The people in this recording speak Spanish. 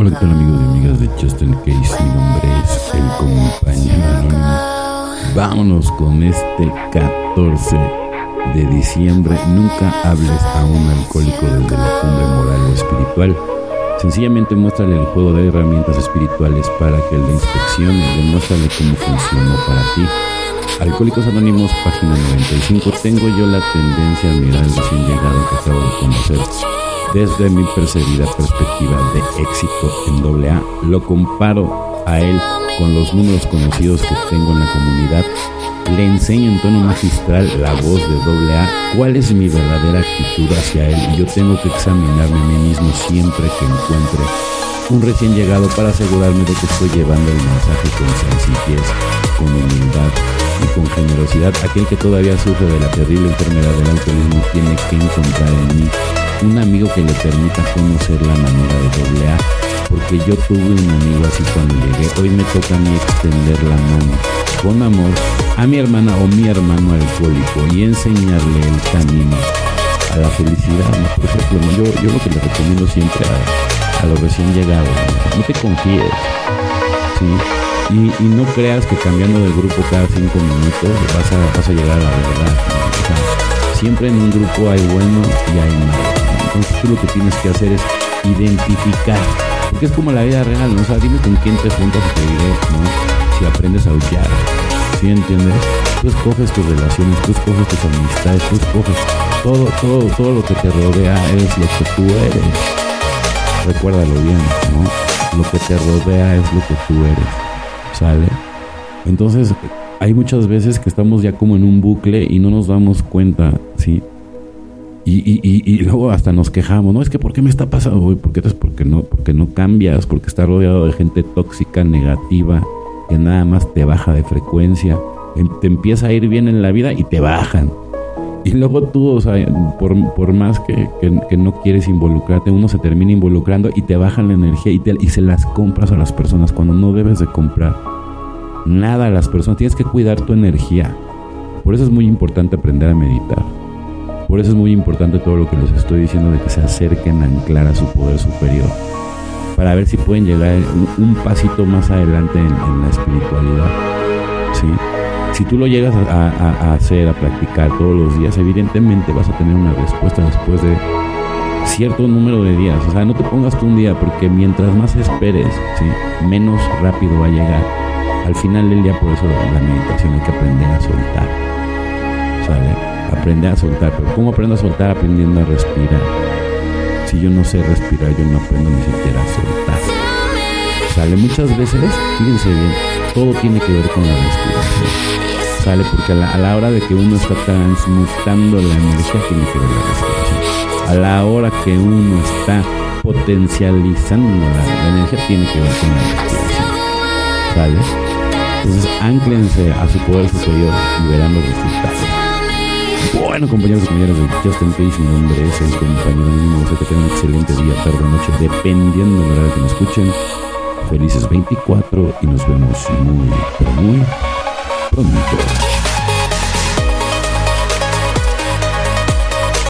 Hola, ¿qué tal amigos y amigas de Justin Case? Mi nombre es El Compañero Anónimo. Vámonos con este 14 de diciembre. Nunca hables a un alcohólico desde la cumbre moral o espiritual. Sencillamente muéstrale el juego de herramientas espirituales para que le inspeccione. Demuéstrale cómo funcionó para ti. Alcohólicos Anónimos, página 95. Tengo yo la tendencia a mirar al recién llegado que acabo de conocer desde mi percibida perspectiva de éxito en AA, lo comparo a él con los números conocidos que tengo en la comunidad. Le enseño en tono magistral la voz de AA, cuál es mi verdadera actitud hacia él y yo tengo que examinarme a mí mismo siempre que encuentre un recién llegado para asegurarme de que estoy llevando el mensaje con sencillez, con humildad y con generosidad. Aquel que todavía sufre de la terrible enfermedad del alcoholismo tiene que encontrar en mí un amigo que le permita conocer la manera de doble porque yo tuve un amigo así cuando llegué. Hoy me toca a mí extender la mano con amor a mi hermana o mi hermano alcohólico y enseñarle el camino a la felicidad. Por ejemplo, yo, yo lo que le recomiendo siempre a, los recién llegados, no, te confíes, Y, no creas que cambiando de grupo cada cinco minutos vas a, vas a llegar a la verdad. siempre en un grupo hay bueno y hay malo. Entonces tú lo que tienes que hacer es identificar. Porque es como la vida real, ¿no? O sea, dime con quién te juntas y te diré, ¿no? Si aprendes a huyar. ¿Sí entiendes? Tú escoges tus relaciones, tú escoges tus amistades, tú escoges todo, todo, todo lo que te rodea es lo que tú eres. Recuérdalo bien, ¿no? Lo que te rodea es lo que tú eres. ¿Sale? Entonces, hay muchas veces que estamos ya como en un bucle y no nos damos cuenta, ¿sí? Y, luego hasta nos quejamos, ¿no? Es que ¿por qué me está pasando hoy? ¿Por qué? porque no, porque no cambias, porque estás rodeado de gente tóxica, negativa, que nada más te baja de frecuencia, em, te empieza a ir bien en la vida y te bajan. Y luego tú, o sea, por, más que, no quieres involucrarte, uno se termina involucrando y te bajan la energía y, y se las compras a las personas cuando no debes de comprar nada a las personas. Tienes que cuidar tu energía. Por eso es muy importante aprender a meditar. Por eso es muy importante todo lo que les estoy diciendo de que se acerquen a anclar a su poder superior. Para ver si pueden llegar un, pasito más adelante en, la espiritualidad. ¿sí? Si tú lo llegas a, hacer, a practicar todos los días, evidentemente vas a tener una respuesta después de cierto número de días. O sea, no te pongas tú un día, porque mientras más esperes, menos rápido va a llegar. Al final del día, por eso la meditación hay que aprender a soltar. Aprender a soltar. Pero ¿cómo aprendo a soltar? Aprendiendo a respirar. Si yo no sé respirar, yo no aprendo ni siquiera a soltar. Sale muchas veces, fíjense bien, todo tiene que ver con la respiración. Sale porque a la, hora de que uno está transmutando la energía, tiene que ver la respiración. A la hora que uno está potencializando la, energía, tiene que ver con la respiración. ¿Sale? Entonces, anclense a su poder superior y verán los resultados. Bueno, compañeros y compañeras de Justin Case, mi nombre es el compañero mínimo. Sé que tengan un excelente día, tarde o noche, dependiendo de la hora que me escuchen. Felices 24 y nos vemos muy, pero muy pronto.